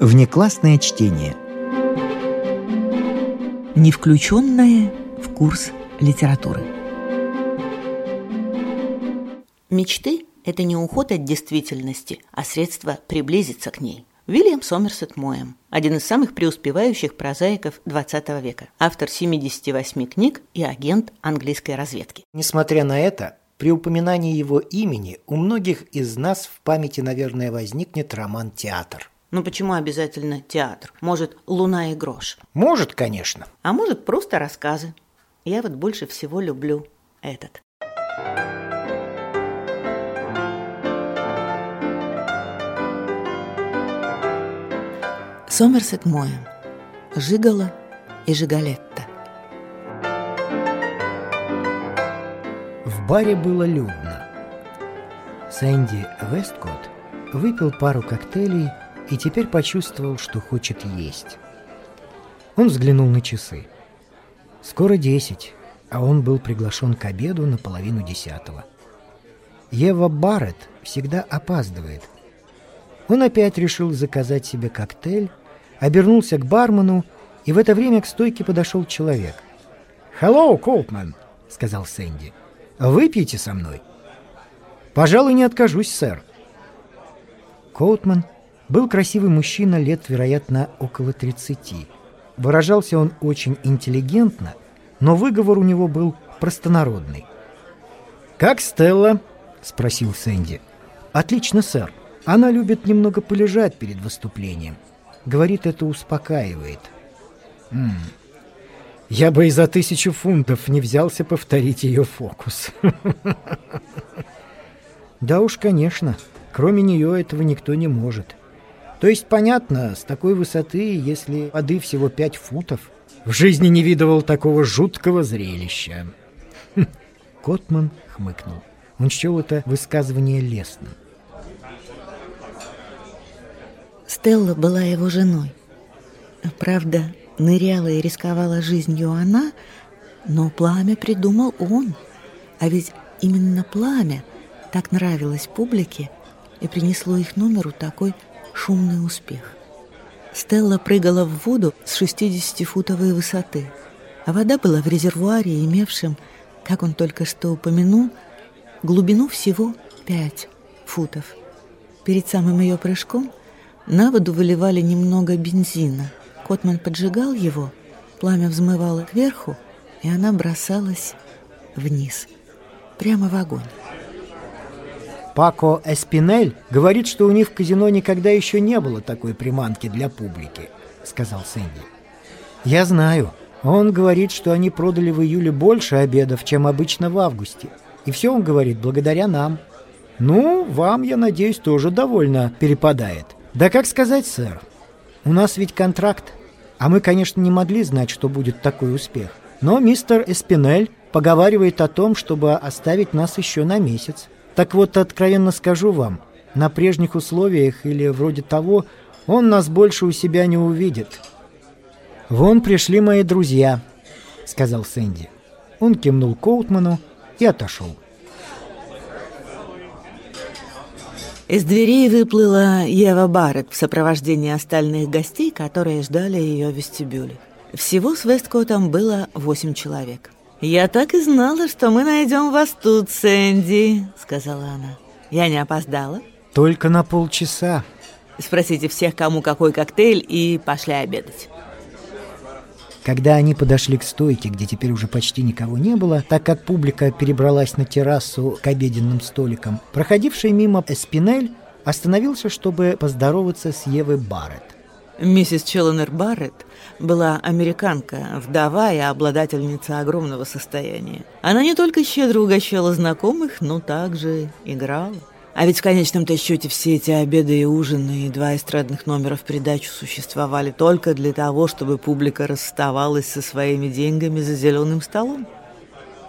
Внеклассное чтение. Не включенное в курс литературы. Мечты – это не уход от действительности, а средство приблизиться к ней. Вильям Сомерсет Моэм, один из самых преуспевающих прозаиков XX века, автор 78 книг и агент английской разведки. Несмотря на это, при упоминании его имени у многих из нас в памяти, наверное, возникнет роман «Театр». Ну почему обязательно театр? Может, «Луна и грош»? Может, конечно. А может, просто рассказы. Я вот больше всего люблю этот. Сомерсет Моэм. Жигала и Жигалетта. В баре было людно. Сэнди Весткотт выпил пару коктейлей и теперь почувствовал, что хочет есть. Он взглянул на часы. Скоро десять, а он был приглашен к обеду на половину десятого. Ева Барретт всегда опаздывает. Он опять решил заказать себе коктейль, обернулся к бармену, и в это время к стойке подошел человек. «Hello, Коупман», — сказал Сэнди. «Выпьете со мной?» «Пожалуй, не откажусь, сэр». Коутман был красивый мужчина лет, вероятно, около 30. Выражался он очень интеллигентно, но выговор у него был простонародный. «Как Стелла?» — спросил Сэнди. «Отлично, сэр. Она любит немного полежать перед выступлением. Говорит, это успокаивает». «М -м. Я бы и за тысячу фунтов не взялся повторить ее фокус. Да уж, конечно. Кроме нее этого никто не может. То есть, понятно, с такой высоты, если воды всего пять футов, в жизни не видывал такого жуткого зрелища. Хм. Котман хмыкнул. Он счел это высказывание лестным. Стелла была его женой. Правда, ныряла и рисковала жизнью она, но пламя придумал он. А ведь именно пламя так нравилось публике и принесло их номеру такой шумный успех. Стелла прыгала в воду с 60-футовой высоты, а вода была в резервуаре, имевшем, как он только что упомянул, глубину всего 5 футов. Перед самым ее прыжком на воду выливали немного бензина. Котман поджигал его, пламя взмывало кверху, и она бросалась вниз, прямо в огонь. Пако Эспинель говорит, что у них в казино никогда еще не было такой приманки для публики, сказал Сэнди. Я знаю. Он говорит, что они продали в июле больше обедов, чем обычно в августе. И все он говорит благодаря нам. Ну, вам, я надеюсь, тоже довольно перепадает. Да как сказать, сэр? У нас ведь контракт. А мы, конечно, не могли знать, что будет такой успех. Но мистер Эспинель поговаривает о том, чтобы оставить нас еще на месяц. Так вот, откровенно скажу вам, на прежних условиях или вроде того, он нас больше у себя не увидит. «Вон пришли мои друзья», — сказал Сэнди. Он кивнул Коутману и отошел. Из дверей выплыла Ева Барретт в сопровождении остальных гостей, которые ждали ее в вестибюле. Всего с Весткотом было восемь человек. «Я так и знала, что мы найдем вас тут, Сэнди», — сказала она. «Я не опоздала?» «Только на полчаса». «Спросите всех, кому какой коктейль, и пошли обедать». Когда они подошли к стойке, где теперь уже почти никого не было, так как публика перебралась на террасу к обеденным столикам, проходивший мимо Эспинель остановился, чтобы поздороваться с Евой Барретт. Миссис Челленер Барретт была американка, вдова и обладательница огромного состояния. Она не только щедро угощала знакомых, но также играла. А ведь в конечном-то счете все эти обеды и ужины и два эстрадных номера в придачу существовали только для того, чтобы публика расставалась со своими деньгами за зеленым столом.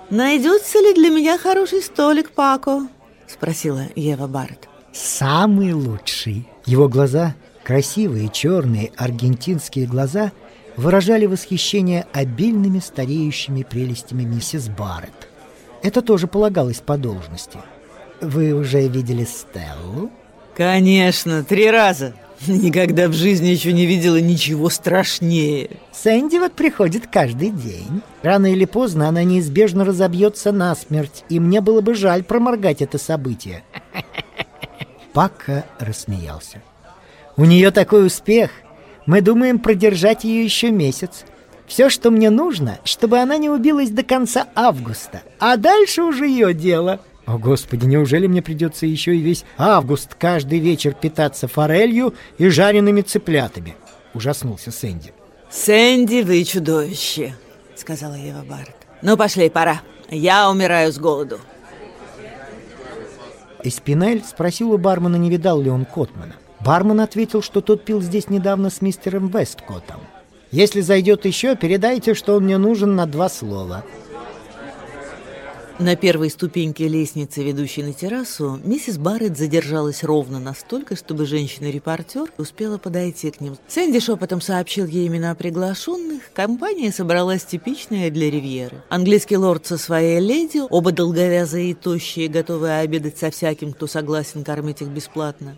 «Найдется ли для меня хороший столик, Пако?» – спросила Ева Барретт. «Самый лучший». Его глаза Красивые черные аргентинские глаза выражали восхищение обильными стареющими прелестями миссис Барретт. Это тоже полагалось по должности. Вы уже видели Стеллу? Конечно, три раза. Никогда в жизни еще не видела ничего страшнее. Сэнди вот приходит каждый день. Рано или поздно она неизбежно разобьется насмерть, и мне было бы жаль проморгать это событие. Пака рассмеялся. У нее такой успех. Мы думаем продержать ее еще месяц. Все, что мне нужно, чтобы она не убилась до конца августа. А дальше уже ее дело. О, Господи, неужели мне придется еще и весь август каждый вечер питаться форелью и жареными цыплятами? Ужаснулся Сэнди. Сэнди, вы чудовище, сказала Ева Барретт. Ну, пошли, пора. Я умираю с голоду. Эспинель спросил у бармена, не видал ли он Котмана. Бармен ответил, что тот пил здесь недавно с мистером Весткотом. «Если зайдет еще, передайте, что он мне нужен на два слова». На первой ступеньке лестницы, ведущей на террасу, миссис Барретт задержалась ровно настолько, чтобы женщина-репортер успела подойти к ним. Сэнди шепотом сообщил ей имена приглашенных. Компания собралась типичная для Ривьеры. Английский лорд со своей леди, оба долговязые и тощие, готовые обедать со всяким, кто согласен кормить их бесплатно.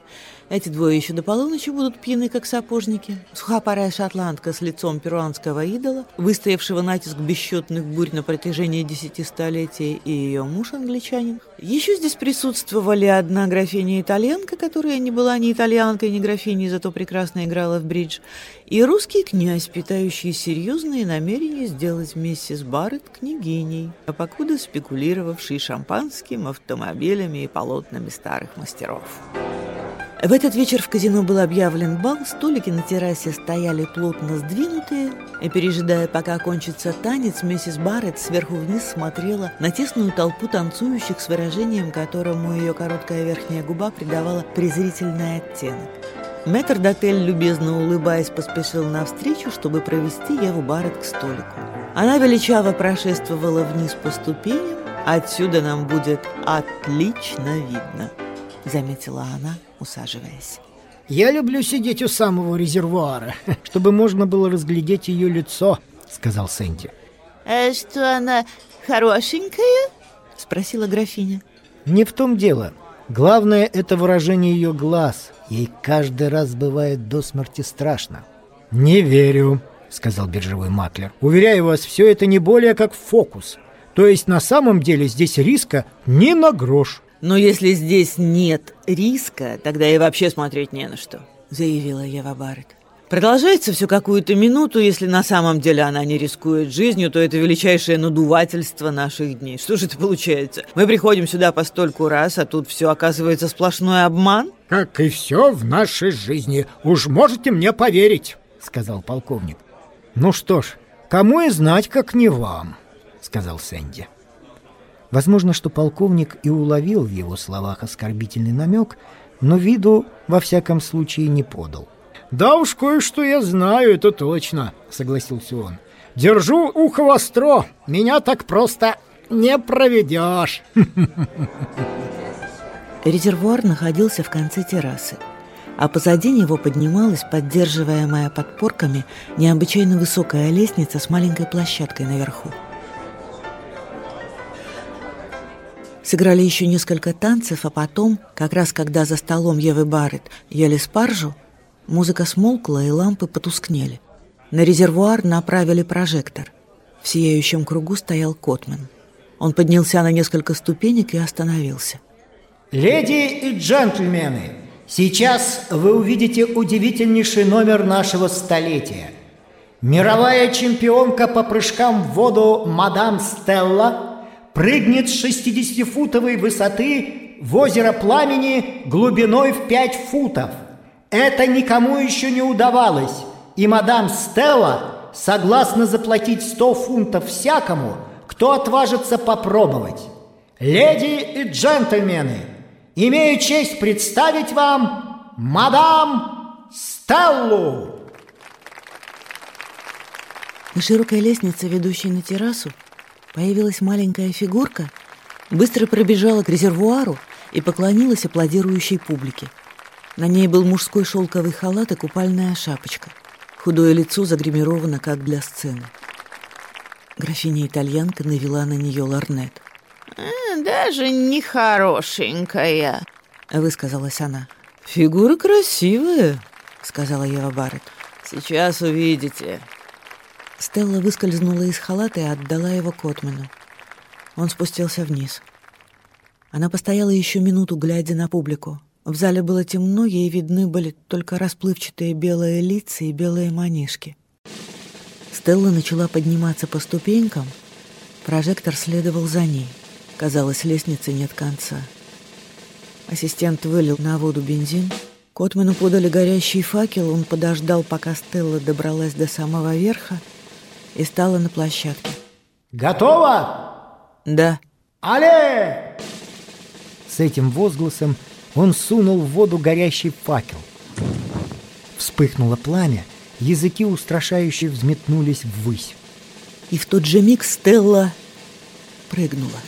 Эти двое еще до полуночи будут пьяны, как сапожники. Сухопарая шотландка с лицом перуанского идола, выстоявшего натиск бесчетных бурь на протяжении десяти столетий, и ее муж англичанин. Еще здесь присутствовали одна графиня-итальянка, которая не была ни итальянкой, ни графиней, зато прекрасно играла в бридж, и русский князь, питающий серьезные намерения сделать миссис Барретт княгиней, а покуда спекулировавший шампанским, автомобилями и полотнами старых мастеров. В этот вечер в казино был объявлен бал, столики на террасе стояли плотно сдвинутые, и, пережидая, пока кончится танец, миссис Барретт сверху вниз смотрела на тесную толпу танцующих с выражением, которому ее короткая верхняя губа придавала презрительный оттенок. Мэтр Дотель, любезно улыбаясь, поспешил навстречу, чтобы провести Еву Барретт к столику. Она величаво прошествовала вниз по ступеням, «Отсюда нам будет отлично видно», — заметила она, усаживаясь. «Я люблю сидеть у самого резервуара, чтобы можно было разглядеть ее лицо», — сказал Сэнди. «А что она хорошенькая?» — спросила графиня. «Не в том дело. Главное — это выражение ее глаз. Ей каждый раз бывает до смерти страшно». «Не верю», — сказал биржевой маклер. «Уверяю вас, все это не более как фокус. То есть на самом деле здесь риска ни на грош». «Но если здесь нет риска, тогда и вообще смотреть не на что», — заявила Ева Барретт. Продолжается все какую-то минуту, если на самом деле она не рискует жизнью, то это величайшее надувательство наших дней. Что же это получается? Мы приходим сюда по стольку раз, а тут все оказывается сплошной обман? Как и все в нашей жизни. Уж можете мне поверить, сказал полковник. Ну что ж, кому и знать, как не вам, сказал Сэнди. Возможно, что полковник и уловил в его словах оскорбительный намек, но виду, во всяком случае, не подал. «Да уж кое-что я знаю, это точно», — согласился он. «Держу ухо востро, меня так просто не проведешь». Резервуар находился в конце террасы, а позади него поднималась, поддерживаемая подпорками, необычайно высокая лестница с маленькой площадкой наверху. Сыграли еще несколько танцев, а потом, как раз когда за столом Евы Барретт ели спаржу, музыка смолкла и лампы потускнели. На резервуар направили прожектор. В сияющем кругу стоял Котман. Он поднялся на несколько ступенек и остановился. «Леди и джентльмены, сейчас вы увидите удивительнейший номер нашего столетия. Мировая чемпионка по прыжкам в воду мадам Стелла – прыгнет с 60-футовой высоты в озеро пламени глубиной в 5 футов. Это никому еще не удавалось, и мадам Стелла согласна заплатить 100 фунтов всякому, кто отважится попробовать. Леди и джентльмены, имею честь представить вам мадам Стеллу. На широкой лестнице, ведущей на террасу, Появилась маленькая фигурка, быстро пробежала к резервуару и поклонилась аплодирующей публике. На ней был мужской шелковый халат и купальная шапочка. Худое лицо загримировано, как для сцены. Графиня-итальянка навела на нее ларнет. «Э, «Даже не хорошенькая», — высказалась она. «Фигура красивая», сказала Ева Барретт. «Сейчас увидите». Стелла выскользнула из халата и отдала его Котмену. Он спустился вниз. Она постояла еще минуту, глядя на публику. В зале было темно, ей видны были только расплывчатые белые лица и белые манишки. Стелла начала подниматься по ступенькам. Прожектор следовал за ней. Казалось, лестницы нет конца. Ассистент вылил на воду бензин. Котману подали горящий факел. Он подождал, пока Стелла добралась до самого верха и стала на площадке. «Готово?» «Да». «Але!» С этим возгласом он сунул в воду горящий факел. Вспыхнуло пламя, языки устрашающе взметнулись ввысь. И в тот же миг Стелла прыгнула.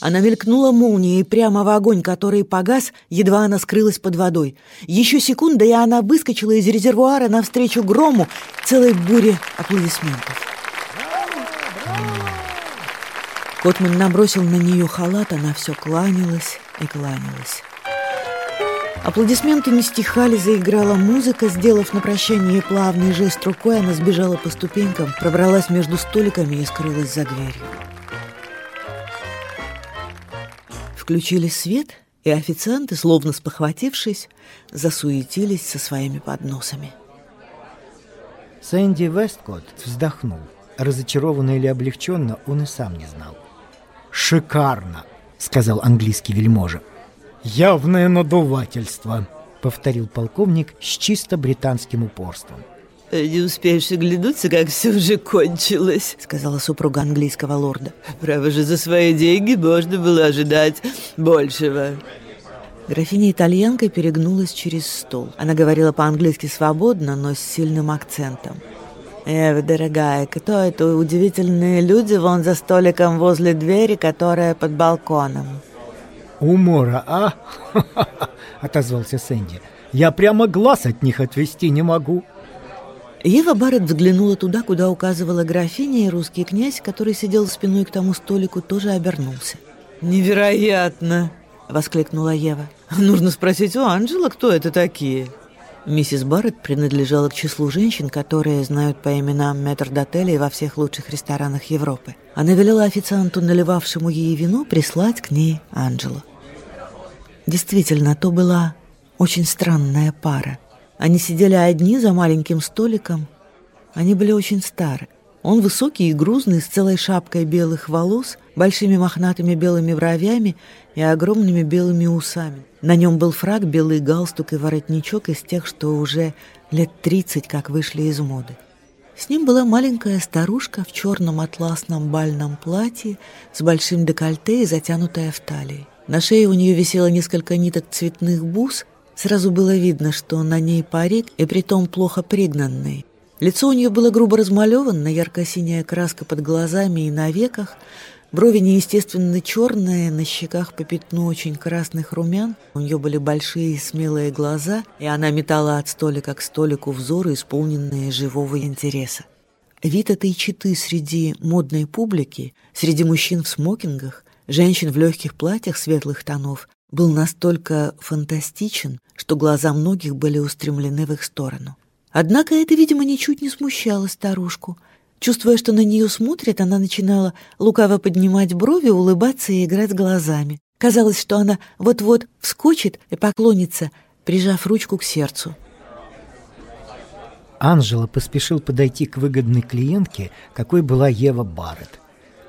Она мелькнула молнией прямо в огонь, который погас, едва она скрылась под водой. Еще секунда, и она выскочила из резервуара навстречу грому целой буре аплодисментов. Котман набросил на нее халат, она все кланялась и кланялась. Аплодисменты не стихали, заиграла музыка, сделав на прощание плавный жест рукой, она сбежала по ступенькам, пробралась между столиками и скрылась за дверью. Включили свет, и официанты, словно спохватившись, засуетились со своими подносами. Сэнди Весткотт вздохнул. Разочарованно или облегченно, он и сам не знал. «Шикарно!» — сказал английский вельможа. «Явное надувательство», — повторил полковник с чисто британским упорством. «Не успеешь оглянуться, как все уже кончилось», — сказала супруга английского лорда. «Право же, за свои деньги можно было ожидать большего». Графиня итальянка перегнулась через стол. Она говорила по-английски свободно, но с сильным акцентом. «Эва, дорогая, кто это удивительные люди вон за столиком возле двери, которая под балконом?» «Умора, а?» — отозвался Сэнди. «Я прямо глаз от них отвести не могу». Ева Барретт взглянула туда, куда указывала графиня, и русский князь, который сидел спиной к тому столику, тоже обернулся. «Невероятно!» — воскликнула Ева. «Нужно спросить у Анджела, кто это такие?» Миссис Барретт принадлежала к числу женщин, которые знают по именам метрдотелей во всех лучших ресторанах Европы. Она велела официанту, наливавшему ей вино, прислать к ней Анджело. Действительно, то была очень странная пара. Они сидели одни за маленьким столиком. Они были очень стары. Он высокий и грузный, с целой шапкой белых волос, большими мохнатыми белыми бровями и огромными белыми усами. На нем был фраг, белый галстук и воротничок из тех, что уже лет тридцать как вышли из моды. С ним была маленькая старушка в черном атласном бальном платье с большим декольте и затянутая в талии. На шее у нее висело несколько ниток цветных бус. Сразу было видно, что на ней парик, и притом плохо пригнанный. Лицо у нее было грубо размалевано, ярко-синяя краска под глазами и на веках, брови неестественно черные, на щеках по пятну очень красных румян. У нее были большие смелые глаза, и она метала от столика к столику взоры, исполненные живого интереса. Вид этой читы среди модной публики, среди мужчин в смокингах, женщин в легких платьях светлых тонов, был настолько фантастичен, что глаза многих были устремлены в их сторону. Однако это, видимо, ничуть не смущало старушку. Чувствуя, что на нее смотрят, она начинала лукаво поднимать брови, улыбаться и играть глазами. Казалось, что она вот-вот вскочит и поклонится, прижав ручку к сердцу. Анжела поспешил подойти к выгодной клиентке, какой была Ева Барретт.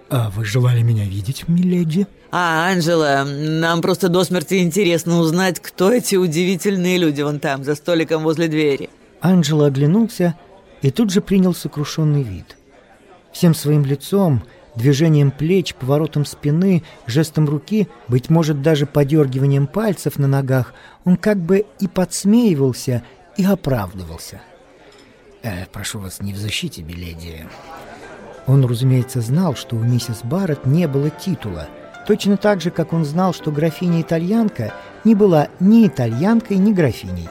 «А вы желали меня видеть, миледи?» «А, Анжела, нам просто до смерти интересно узнать, кто эти удивительные люди вон там, за столиком возле двери». Анджело оглянулся и тут же принял сокрушенный вид. Всем своим лицом, движением плеч, поворотом спины, жестом руки, быть может, даже подергиванием пальцев на ногах, он как бы и подсмеивался, и оправдывался. «Э, «Прошу вас, не в защите, миледи». Он, разумеется, знал, что у миссис Барретт не было титула, точно так же, как он знал, что графиня-итальянка не была ни итальянкой, ни графиней.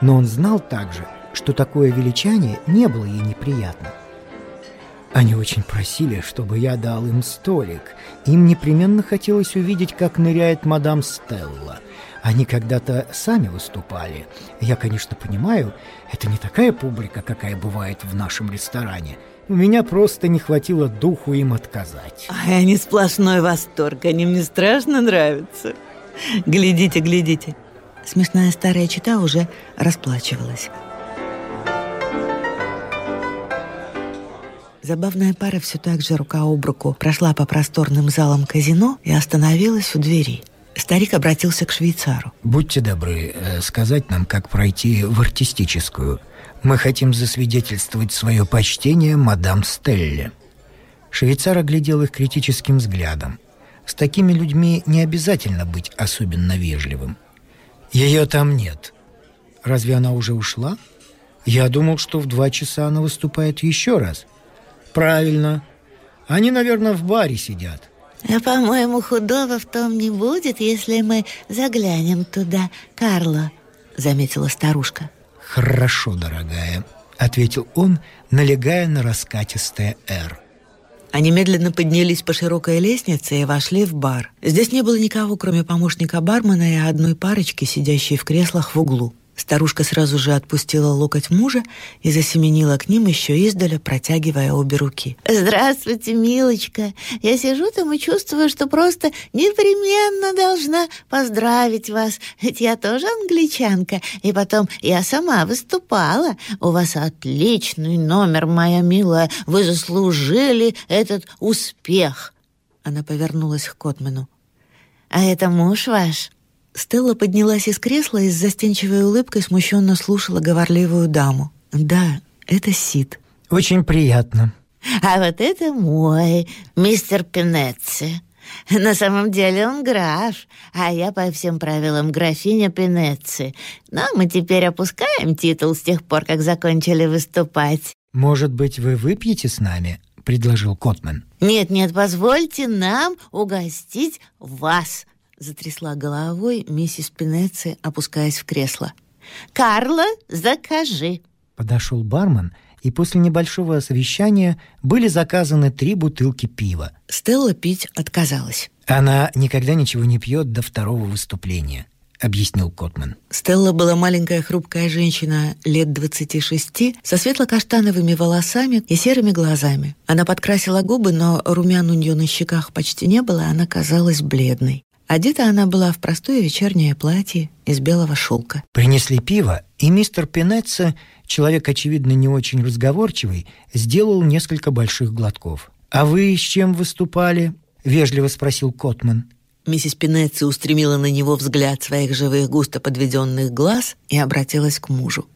Но он знал также, что такое величание не было ей неприятно. Они очень просили, чтобы я дал им столик. Им непременно хотелось увидеть, как ныряет мадам Стелла. Они когда-то сами выступали. Я, конечно, понимаю, это не такая публика, какая бывает в нашем ресторане. У меня просто не хватило духу им отказать. Ай, они сплошной восторг, они мне страшно нравятся. Глядите, глядите. Смешная старая чита уже расплачивалась. Забавная пара все так же рука об руку прошла по просторным залам казино и остановилась у двери. Старик обратился к швейцару. «Будьте добры, э, сказать нам, как пройти в артистическую. Мы хотим засвидетельствовать свое почтение мадам Стелле». Швейцар оглядел их критическим взглядом. С такими людьми не обязательно быть особенно вежливым. «Ее там нет. Разве она уже ушла? Я думал, что в два часа она выступает еще раз». «Правильно. Они, наверное, в баре сидят». А, по-моему, худого в том не будет, если мы заглянем туда, Карло, заметила старушка. Хорошо, дорогая, ответил он, налегая на раскатистое «Р». Они медленно поднялись по широкой лестнице и вошли в бар. Здесь не было никого, кроме помощника бармена и одной парочки, сидящей в креслах в углу. Старушка сразу же отпустила локоть мужа и засеменила к ним еще издаля, протягивая обе руки. «Здравствуйте, милочка! Я сижу там и чувствую, что просто непременно должна поздравить вас, ведь я тоже англичанка, и потом я сама выступала. У вас отличный номер, моя милая, вы заслужили этот успех!» Она повернулась к Котмену. «А это муж ваш?» Стелла поднялась из кресла и с застенчивой улыбкой смущенно слушала говорливую даму. «Да, это Сид». «Очень приятно». «А вот это мой, мистер Пинетци. На самом деле он граф, а я по всем правилам графиня Пинетци. Но мы теперь опускаем титул с тех пор, как закончили выступать». «Может быть, вы выпьете с нами?» — предложил Котман. «Нет-нет, позвольте нам угостить вас», Затрясла головой миссис Пинеци, опускаясь в кресло. «Карла, закажи!» Подошел бармен, и после небольшого совещания были заказаны три бутылки пива. Стелла пить отказалась. «Она никогда ничего не пьет до второго выступления», — объяснил Котман. Стелла была маленькая хрупкая женщина лет 26 со светло-каштановыми волосами и серыми глазами. Она подкрасила губы, но румян у нее на щеках почти не было, она казалась бледной. Одета она была в простое вечернее платье из белого шелка. Принесли пиво, и мистер Пинетца, человек, очевидно, не очень разговорчивый, сделал несколько больших глотков. «А вы с чем выступали?» — вежливо спросил Котман. Миссис Пинетци устремила на него взгляд своих живых густо подведенных глаз и обратилась к мужу.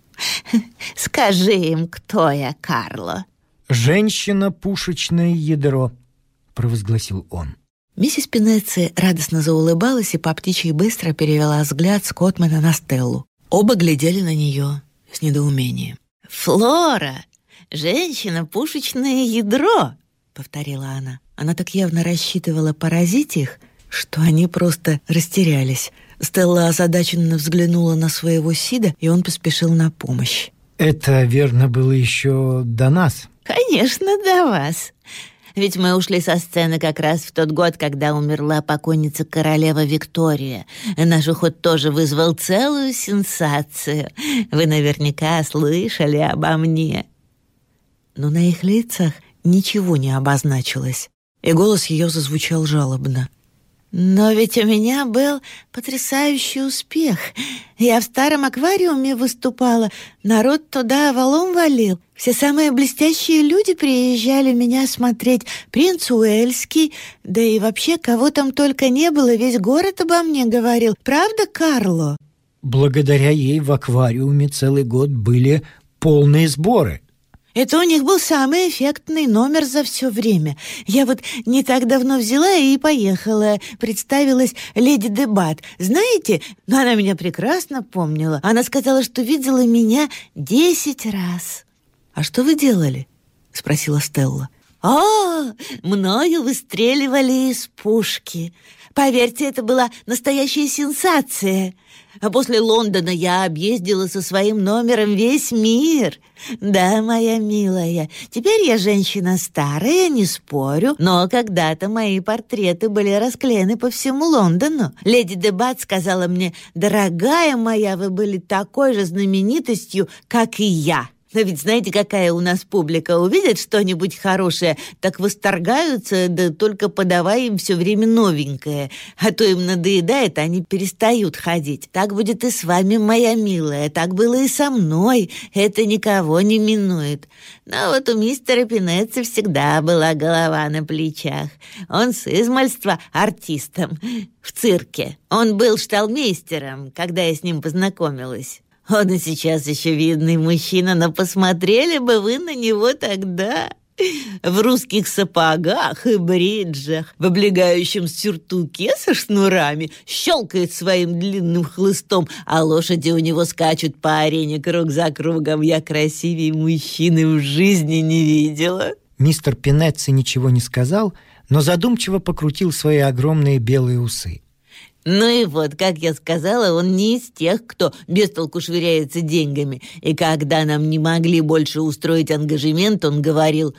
«Скажи им, кто я, Карло?» «Женщина-пушечное ядро», — провозгласил он. Миссис Пинецци радостно заулыбалась и по птичьи быстро перевела взгляд с Котмана на Стеллу. Оба глядели на нее с недоумением. «Флора! Женщина-пушечное ядро!» — повторила она. Она так явно рассчитывала поразить их, что они просто растерялись. Стелла озадаченно взглянула на своего Сида, и он поспешил на помощь. «Это, верно, было еще до нас?» «Конечно, до вас. Ведь мы ушли со сцены как раз в тот год, когда умерла покойница королева Виктория. Наш уход тоже вызвал целую сенсацию. Вы наверняка слышали обо мне. Но на их лицах ничего не обозначилось, и голос ее зазвучал жалобно. Но ведь у меня был потрясающий успех. Я в старом аквариуме выступала, народ туда валом валил. Все самые блестящие люди приезжали меня смотреть. Принц Уэльский, да и вообще кого там только не было, весь город обо мне говорил. Правда, Карло? Благодаря ей в аквариуме целый год были полные сборы. Это у них был самый эффектный номер за все время. Я вот не так давно взяла и поехала. Представилась леди Дебат. Знаете, но она меня прекрасно помнила. Она сказала, что видела меня десять раз. «А что вы делали?» — спросила Стелла. «А, мною выстреливали из пушки. Поверьте, это была настоящая сенсация. А после Лондона я объездила со своим номером весь мир. Да, моя милая, теперь я женщина старая, не спорю, но когда-то мои портреты были расклеены по всему Лондону. Леди Дебат сказала мне, «Дорогая моя, вы были такой же знаменитостью, как и я». Но ведь знаете, какая у нас публика? Увидят что-нибудь хорошее, так восторгаются, да только подавай им все время новенькое. А то им надоедает, они перестают ходить. Так будет и с вами, моя милая. Так было и со мной. Это никого не минует. Но вот у мистера Пинетца всегда была голова на плечах. Он с измальства артистом в цирке. Он был шталмейстером, когда я с ним познакомилась. Он и сейчас еще видный мужчина, но посмотрели бы вы на него тогда. В русских сапогах и бриджах, в облегающем сюртуке со шнурами, щелкает своим длинным хлыстом, а лошади у него скачут по арене круг за кругом. Я красивее мужчины в жизни не видела. Мистер Пинетци ничего не сказал, но задумчиво покрутил свои огромные белые усы. Ну и вот, как я сказала, он не из тех, кто без толку швыряется деньгами. И когда нам не могли больше устроить ангажемент, он говорил,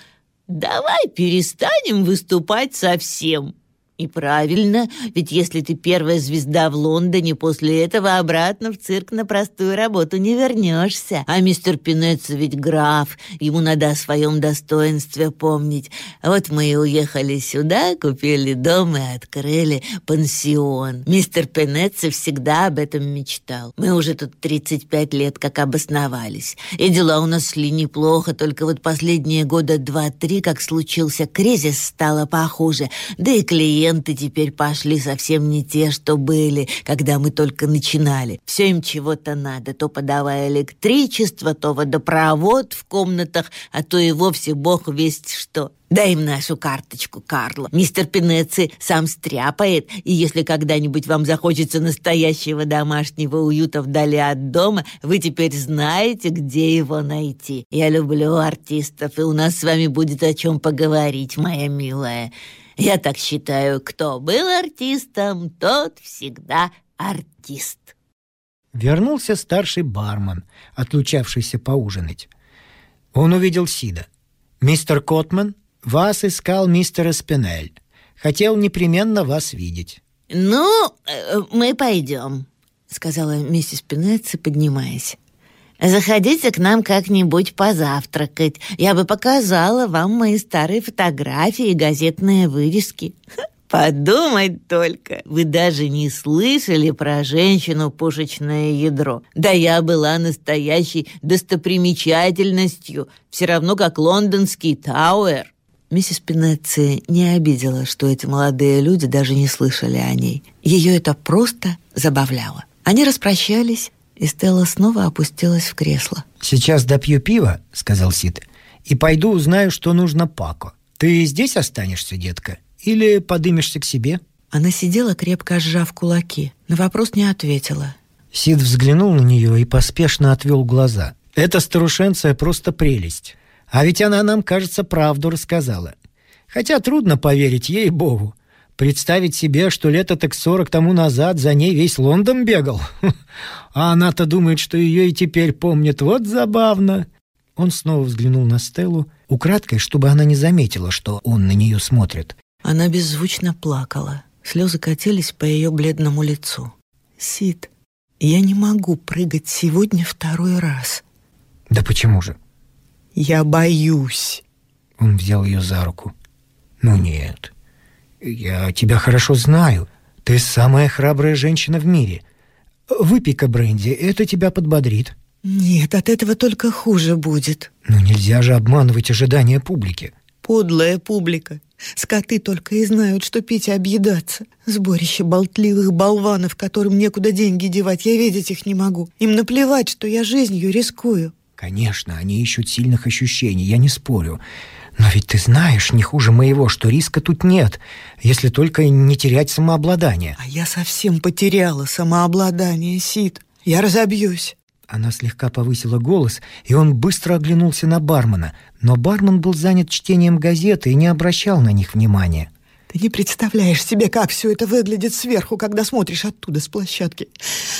«Давай перестанем выступать совсем». И правильно, ведь если ты первая звезда в Лондоне, после этого обратно в цирк на простую работу не вернешься. А мистер Пинетцо ведь граф, ему надо о своем достоинстве помнить. Вот мы и уехали сюда, купили дом и открыли пансион. Мистер Пинетцо всегда об этом мечтал. Мы уже тут 35 лет как обосновались. И дела у нас шли неплохо, только вот последние года два-три, как случился кризис, стало похуже. Да и клиент клиенты теперь пошли совсем не те, что были, когда мы только начинали. Все им чего-то надо, то подавая электричество, то водопровод в комнатах, а то и вовсе бог весть что. Дай им нашу карточку, Карло. Мистер Пинеци сам стряпает, и если когда-нибудь вам захочется настоящего домашнего уюта вдали от дома, вы теперь знаете, где его найти. Я люблю артистов, и у нас с вами будет о чем поговорить, моя милая. Я так считаю, кто был артистом, тот всегда артист. Вернулся старший бармен, отлучавшийся поужинать. Он увидел Сида. «Мистер Котман, вас искал мистер Эспинель. Хотел непременно вас видеть». «Ну, э, мы пойдем», — сказала миссис Пинетси, поднимаясь. Заходите к нам как-нибудь позавтракать. Я бы показала вам мои старые фотографии и газетные вырезки. Подумать только, вы даже не слышали про женщину-пушечное ядро. Да я была настоящей достопримечательностью, все равно как лондонский Тауэр. Миссис Пинетци не обидела, что эти молодые люди даже не слышали о ней. Ее это просто забавляло. Они распрощались, и Стелла снова опустилась в кресло. «Сейчас допью пиво», — сказал Сид, — «и пойду узнаю, что нужно Пако. Ты здесь останешься, детка, или подымешься к себе?» Она сидела, крепко сжав кулаки. На вопрос не ответила. Сид взглянул на нее и поспешно отвел глаза. «Эта старушенция просто прелесть. А ведь она нам, кажется, правду рассказала. Хотя трудно поверить ей-богу. Представить себе, что лето так сорок тому назад за ней весь Лондон бегал. А она-то думает, что ее и теперь помнит. Вот забавно. Он снова взглянул на Стеллу, украдкой, чтобы она не заметила, что он на нее смотрит. Она беззвучно плакала. Слезы катились по ее бледному лицу. «Сид, я не могу прыгать сегодня второй раз». «Да почему же?» «Я боюсь». Он взял ее за руку. «Ну нет, я тебя хорошо знаю. Ты самая храбрая женщина в мире. Выпей-ка бренди, это тебя подбодрит». «Нет, от этого только хуже будет». «Ну нельзя же обманывать ожидания публики». «Подлая публика. Скоты только и знают, что пить и объедаться. Сборище болтливых болванов, которым некуда деньги девать, я видеть их не могу. Им наплевать, что я жизнью рискую». «Конечно, они ищут сильных ощущений, я не спорю. Но ведь ты знаешь, не хуже моего, что риска тут нет, если только не терять самообладание. А я совсем потеряла самообладание, Сид. Я разобьюсь. Она слегка повысила голос, и он быстро оглянулся на бармена, но бармен был занят чтением газеты и не обращал на них внимания. Ты не представляешь себе, как все это выглядит сверху, когда смотришь оттуда, с площадки.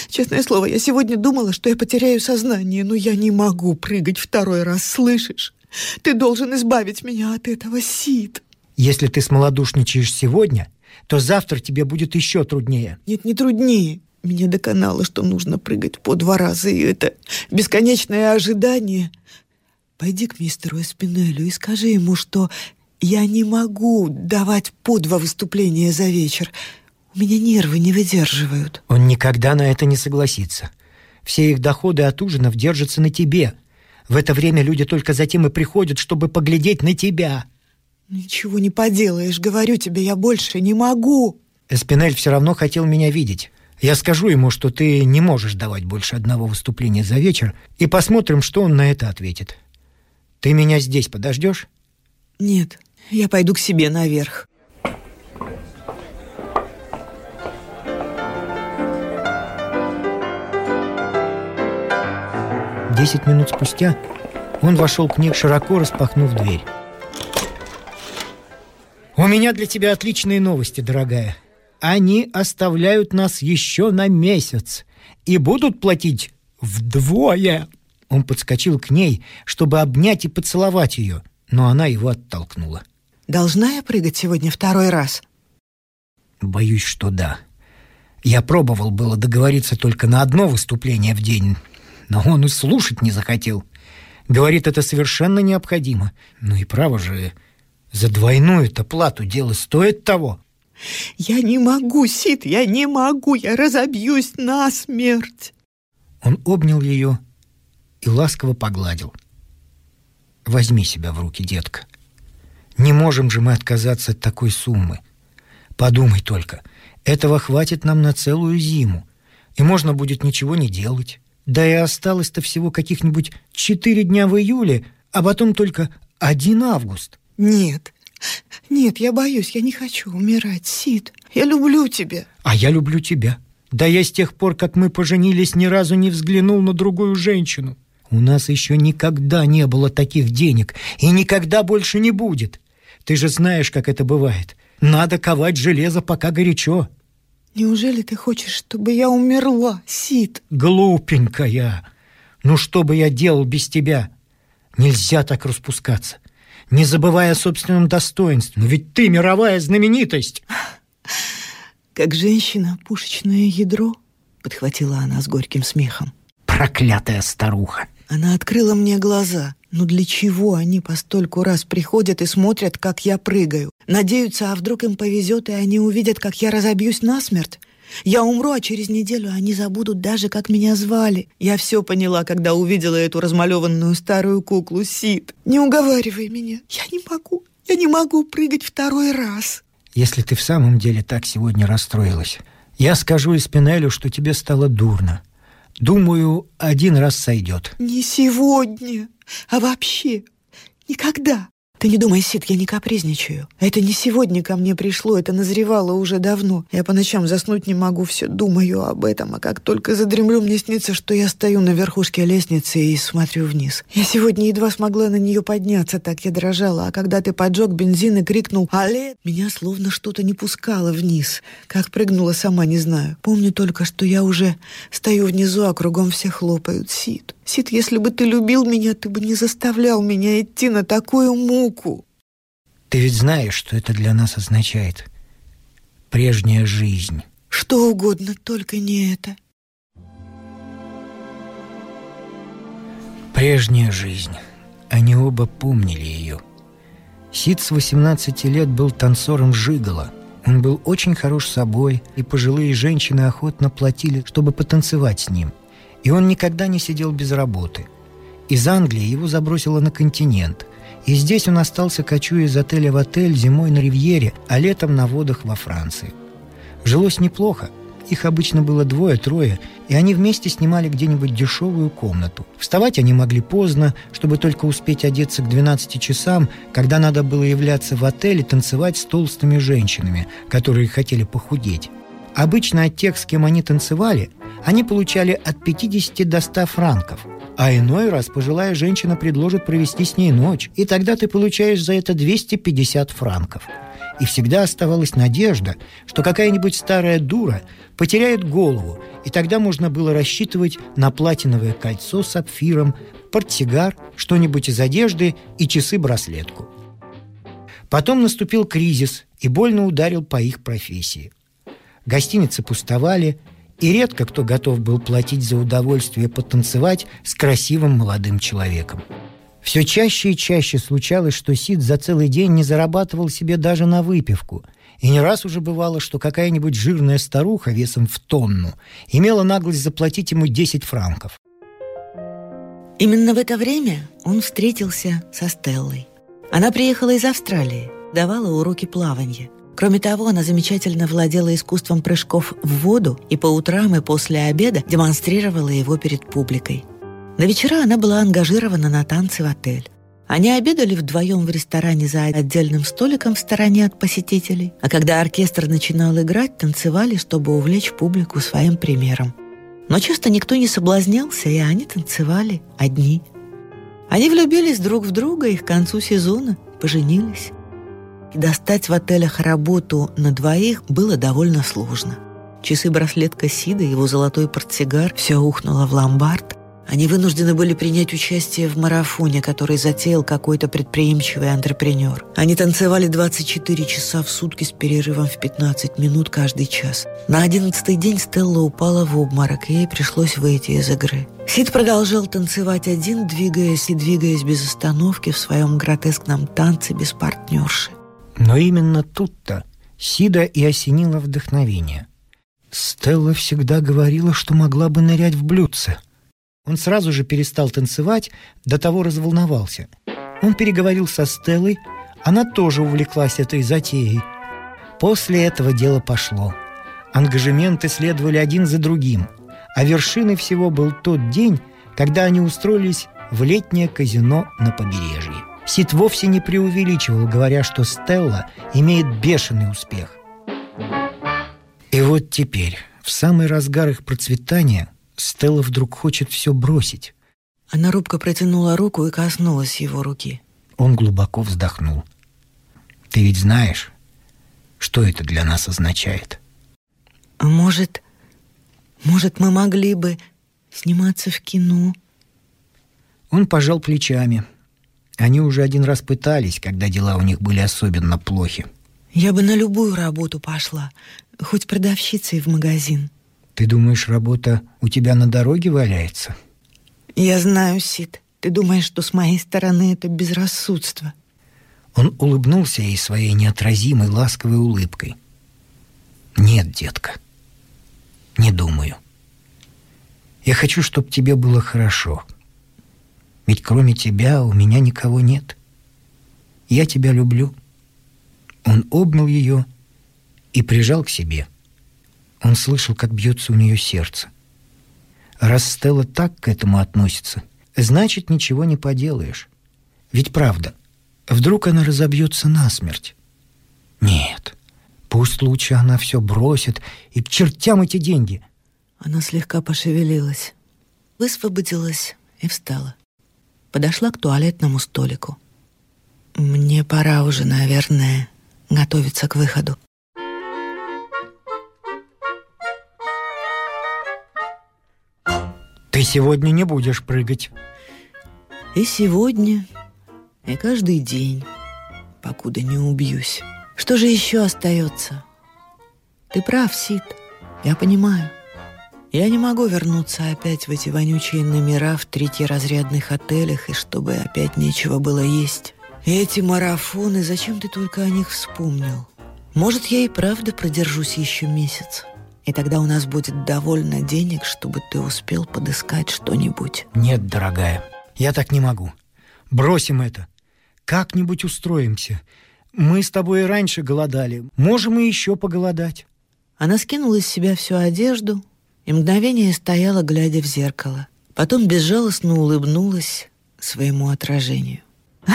Честное слово, я сегодня думала, что я потеряю сознание, но я не могу прыгать второй раз, слышишь? Ты должен избавить меня от этого, Сид. Если ты смолодушничаешь сегодня, то завтра тебе будет еще труднее. Нет, не труднее. Меня доконало, что нужно прыгать по два раза, и это бесконечное ожидание. Пойди к мистеру Эспинелю и скажи ему, что я не могу давать по два выступления за вечер. У меня нервы не выдерживают. Он никогда на это не согласится. Все их доходы от ужинов держатся на тебе. В это время люди только затем и приходят, чтобы поглядеть на тебя. Ничего не поделаешь, говорю тебе, я больше не могу. Эспинель все равно хотел меня видеть. Я скажу ему, что ты не можешь давать больше одного выступления за вечер, и посмотрим, что он на это ответит. Ты меня здесь подождешь? Нет, я пойду к себе наверх. Десять минут спустя он вошел к ней, широко распахнув дверь. «У меня для тебя отличные новости, дорогая. Они оставляют нас еще на месяц и будут платить вдвое!» Он подскочил к ней, чтобы обнять и поцеловать ее, но она его оттолкнула. Должна я прыгать сегодня второй раз? Боюсь, что да. Я пробовал было договориться только на одно выступление в день, но он и слушать не захотел. Говорит, это совершенно необходимо. Ну и право же, за двойную-то плату дело стоит того. Я не могу, Сид, я не могу, я разобьюсь насмерть. Он обнял ее и ласково погладил. Возьми себя в руки, детка. Не можем же мы отказаться от такой суммы. Подумай только, этого хватит нам на целую зиму, и можно будет ничего не делать. Да и осталось-то всего каких-нибудь четыре дня в июле, а потом только один август. Нет, нет, я боюсь, я не хочу умирать, Сид. Я люблю тебя. А я люблю тебя. Да я с тех пор, как мы поженились, ни разу не взглянул на другую женщину. У нас еще никогда не было таких денег, и никогда больше не будет. Ты же знаешь, как это бывает. Надо ковать железо, пока горячо. Неужели ты хочешь, чтобы я умерла, Сид? Глупенькая. Ну что бы я делал без тебя? Нельзя так распускаться, не забывая о собственном достоинстве. Но ведь ты мировая знаменитость. Как женщина пушечное ядро, подхватила она с горьким смехом. Проклятая старуха. Она открыла мне глаза. Ну для чего они постольку раз приходят и смотрят, как я прыгаю? Надеются, а вдруг им повезет, и они увидят, как я разобьюсь насмерть? Я умру, а через неделю они забудут даже, как меня звали. Я все поняла, когда увидела эту размалеванную старую куклу Сид. Не уговаривай меня. Я не могу. Я не могу прыгать второй раз. Если ты в самом деле так сегодня расстроилась, я скажу Испинелю, что тебе стало дурно. Думаю, один раз сойдет. Не сегодня, а вообще никогда. Ты не думай, Сид, я не капризничаю. Это не сегодня ко мне пришло, это назревало уже давно. Я по ночам заснуть не могу, все думаю об этом, а как только задремлю, мне снится, что я стою на верхушке лестницы и смотрю вниз. Я сегодня едва смогла на нее подняться, так я дрожала, а когда ты поджег бензин и крикнул «Але!», меня словно что-то не пускало вниз. Как прыгнула, сама не знаю. Помню только, что я уже стою внизу, а кругом все хлопают. Сид, Сид, если бы ты любил меня, ты бы не заставлял меня идти на такую муку. Ты ведь знаешь, что это для нас означает. Прежняя жизнь. Что угодно, только не это. Прежняя жизнь. Они оба помнили ее. Сид с 18 лет был танцором жигала. Он был очень хорош собой, и пожилые женщины охотно платили, чтобы потанцевать с ним – и он никогда не сидел без работы. Из Англии его забросило на континент. И здесь он остался, кочуя из отеля в отель зимой на Ривьере, а летом на водах во Франции. Жилось неплохо. Их обычно было двое-трое, и они вместе снимали где-нибудь дешевую комнату. Вставать они могли поздно, чтобы только успеть одеться к 12 часам, когда надо было являться в отель и танцевать с толстыми женщинами, которые хотели похудеть. Обычно от тех, с кем они танцевали, они получали от 50 до 100 франков. А иной раз пожилая женщина предложит провести с ней ночь, и тогда ты получаешь за это 250 франков. и всегда оставалась надежда, что какая-нибудь старая дура потеряет голову, и тогда можно было рассчитывать на платиновое кольцо с сапфиром, портсигар, что-нибудь из одежды и часы-браслетку. Потом наступил кризис и больно ударил по их профессии. Гостиницы пустовали, и редко кто готов был платить за удовольствие потанцевать с красивым молодым человеком. Все чаще и чаще случалось, что Сид за целый день не зарабатывал себе даже на выпивку. И не раз уже бывало, что какая-нибудь жирная старуха весом в тонну имела наглость заплатить ему 10 франков. Именно в это время он встретился со Стеллой. Она приехала из Австралии, давала уроки плавания. Кроме того, она замечательно владела искусством прыжков в воду и по утрам и после обеда демонстрировала его перед публикой. На вечера она была ангажирована на танцы в отель. Они обедали вдвоем в ресторане за отдельным столиком в стороне от посетителей, а когда оркестр начинал играть, танцевали, чтобы увлечь публику своим примером. Но часто никто не соблазнялся, и они танцевали одни. Они влюбились друг в друга и к концу сезона поженились. И достать в отелях работу на двоих было довольно сложно. Часы-браслетка Сида, его золотой портсигар, все ухнуло в ломбард – они вынуждены были принять участие в марафоне, который затеял какой-то предприимчивый антрепренер. Они танцевали 24 часа в сутки с перерывом в 15 минут каждый час. На одиннадцатый день Стелла упала в обморок, и ей пришлось выйти из игры. Сид продолжал танцевать один, двигаясь и двигаясь без остановки в своем гротескном танце без партнерши. Но именно тут-то Сида и осенило вдохновение. Стелла всегда говорила, что могла бы нырять в блюдце — он сразу же перестал танцевать, до того разволновался. Он переговорил со Стеллой, она тоже увлеклась этой затеей. После этого дело пошло. Ангажементы следовали один за другим, а вершиной всего был тот день, когда они устроились в летнее казино на побережье. Сид вовсе не преувеличивал, говоря, что Стелла имеет бешеный успех. И вот теперь, в самый разгар их процветания, Стелла вдруг хочет все бросить. Она робко протянула руку и коснулась его руки. Он глубоко вздохнул. «Ты ведь знаешь, что это для нас означает?» «А может, может, мы могли бы сниматься в кино?» Он пожал плечами. Они уже один раз пытались, когда дела у них были особенно плохи. «Я бы на любую работу пошла, хоть продавщицей в магазин». Ты думаешь, работа у тебя на дороге валяется? Я знаю, Сид. Ты думаешь, что с моей стороны это безрассудство. Он улыбнулся ей своей неотразимой ласковой улыбкой. Нет, детка, не думаю. Я хочу, чтобы тебе было хорошо. Ведь кроме тебя у меня никого нет. Я тебя люблю. Он обнял ее и прижал к себе – он слышал, как бьется у нее сердце. Раз Стелла так к этому относится, значит, ничего не поделаешь. Ведь правда, вдруг она разобьется насмерть? Нет, пусть лучше она все бросит, и к чертям эти деньги. Она слегка пошевелилась, высвободилась и встала. Подошла к туалетному столику. «Мне пора уже, наверное, готовиться к выходу». Ты сегодня не будешь прыгать. И сегодня, и каждый день, покуда не убьюсь. Что же еще остается? Ты прав, Сид, я понимаю. Я не могу вернуться опять в эти вонючие номера в третьеразрядных отелях, и чтобы опять нечего было есть. И эти марафоны, зачем ты только о них вспомнил? Может, я и правда продержусь еще месяц? И тогда у нас будет довольно денег, чтобы ты успел подыскать что-нибудь. Нет, дорогая, я так не могу. Бросим это. Как-нибудь устроимся. Мы с тобой и раньше голодали. Можем и еще поголодать. Она скинула с себя всю одежду и мгновение стояла, глядя в зеркало. Потом безжалостно улыбнулась своему отражению.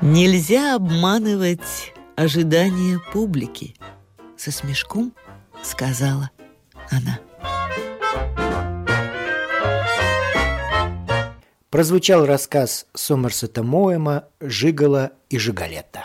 Нельзя обманывать ожидания публики со смешком сказала она. прозвучал рассказ Сомерсета Моэма «Жигала и Жигалетта».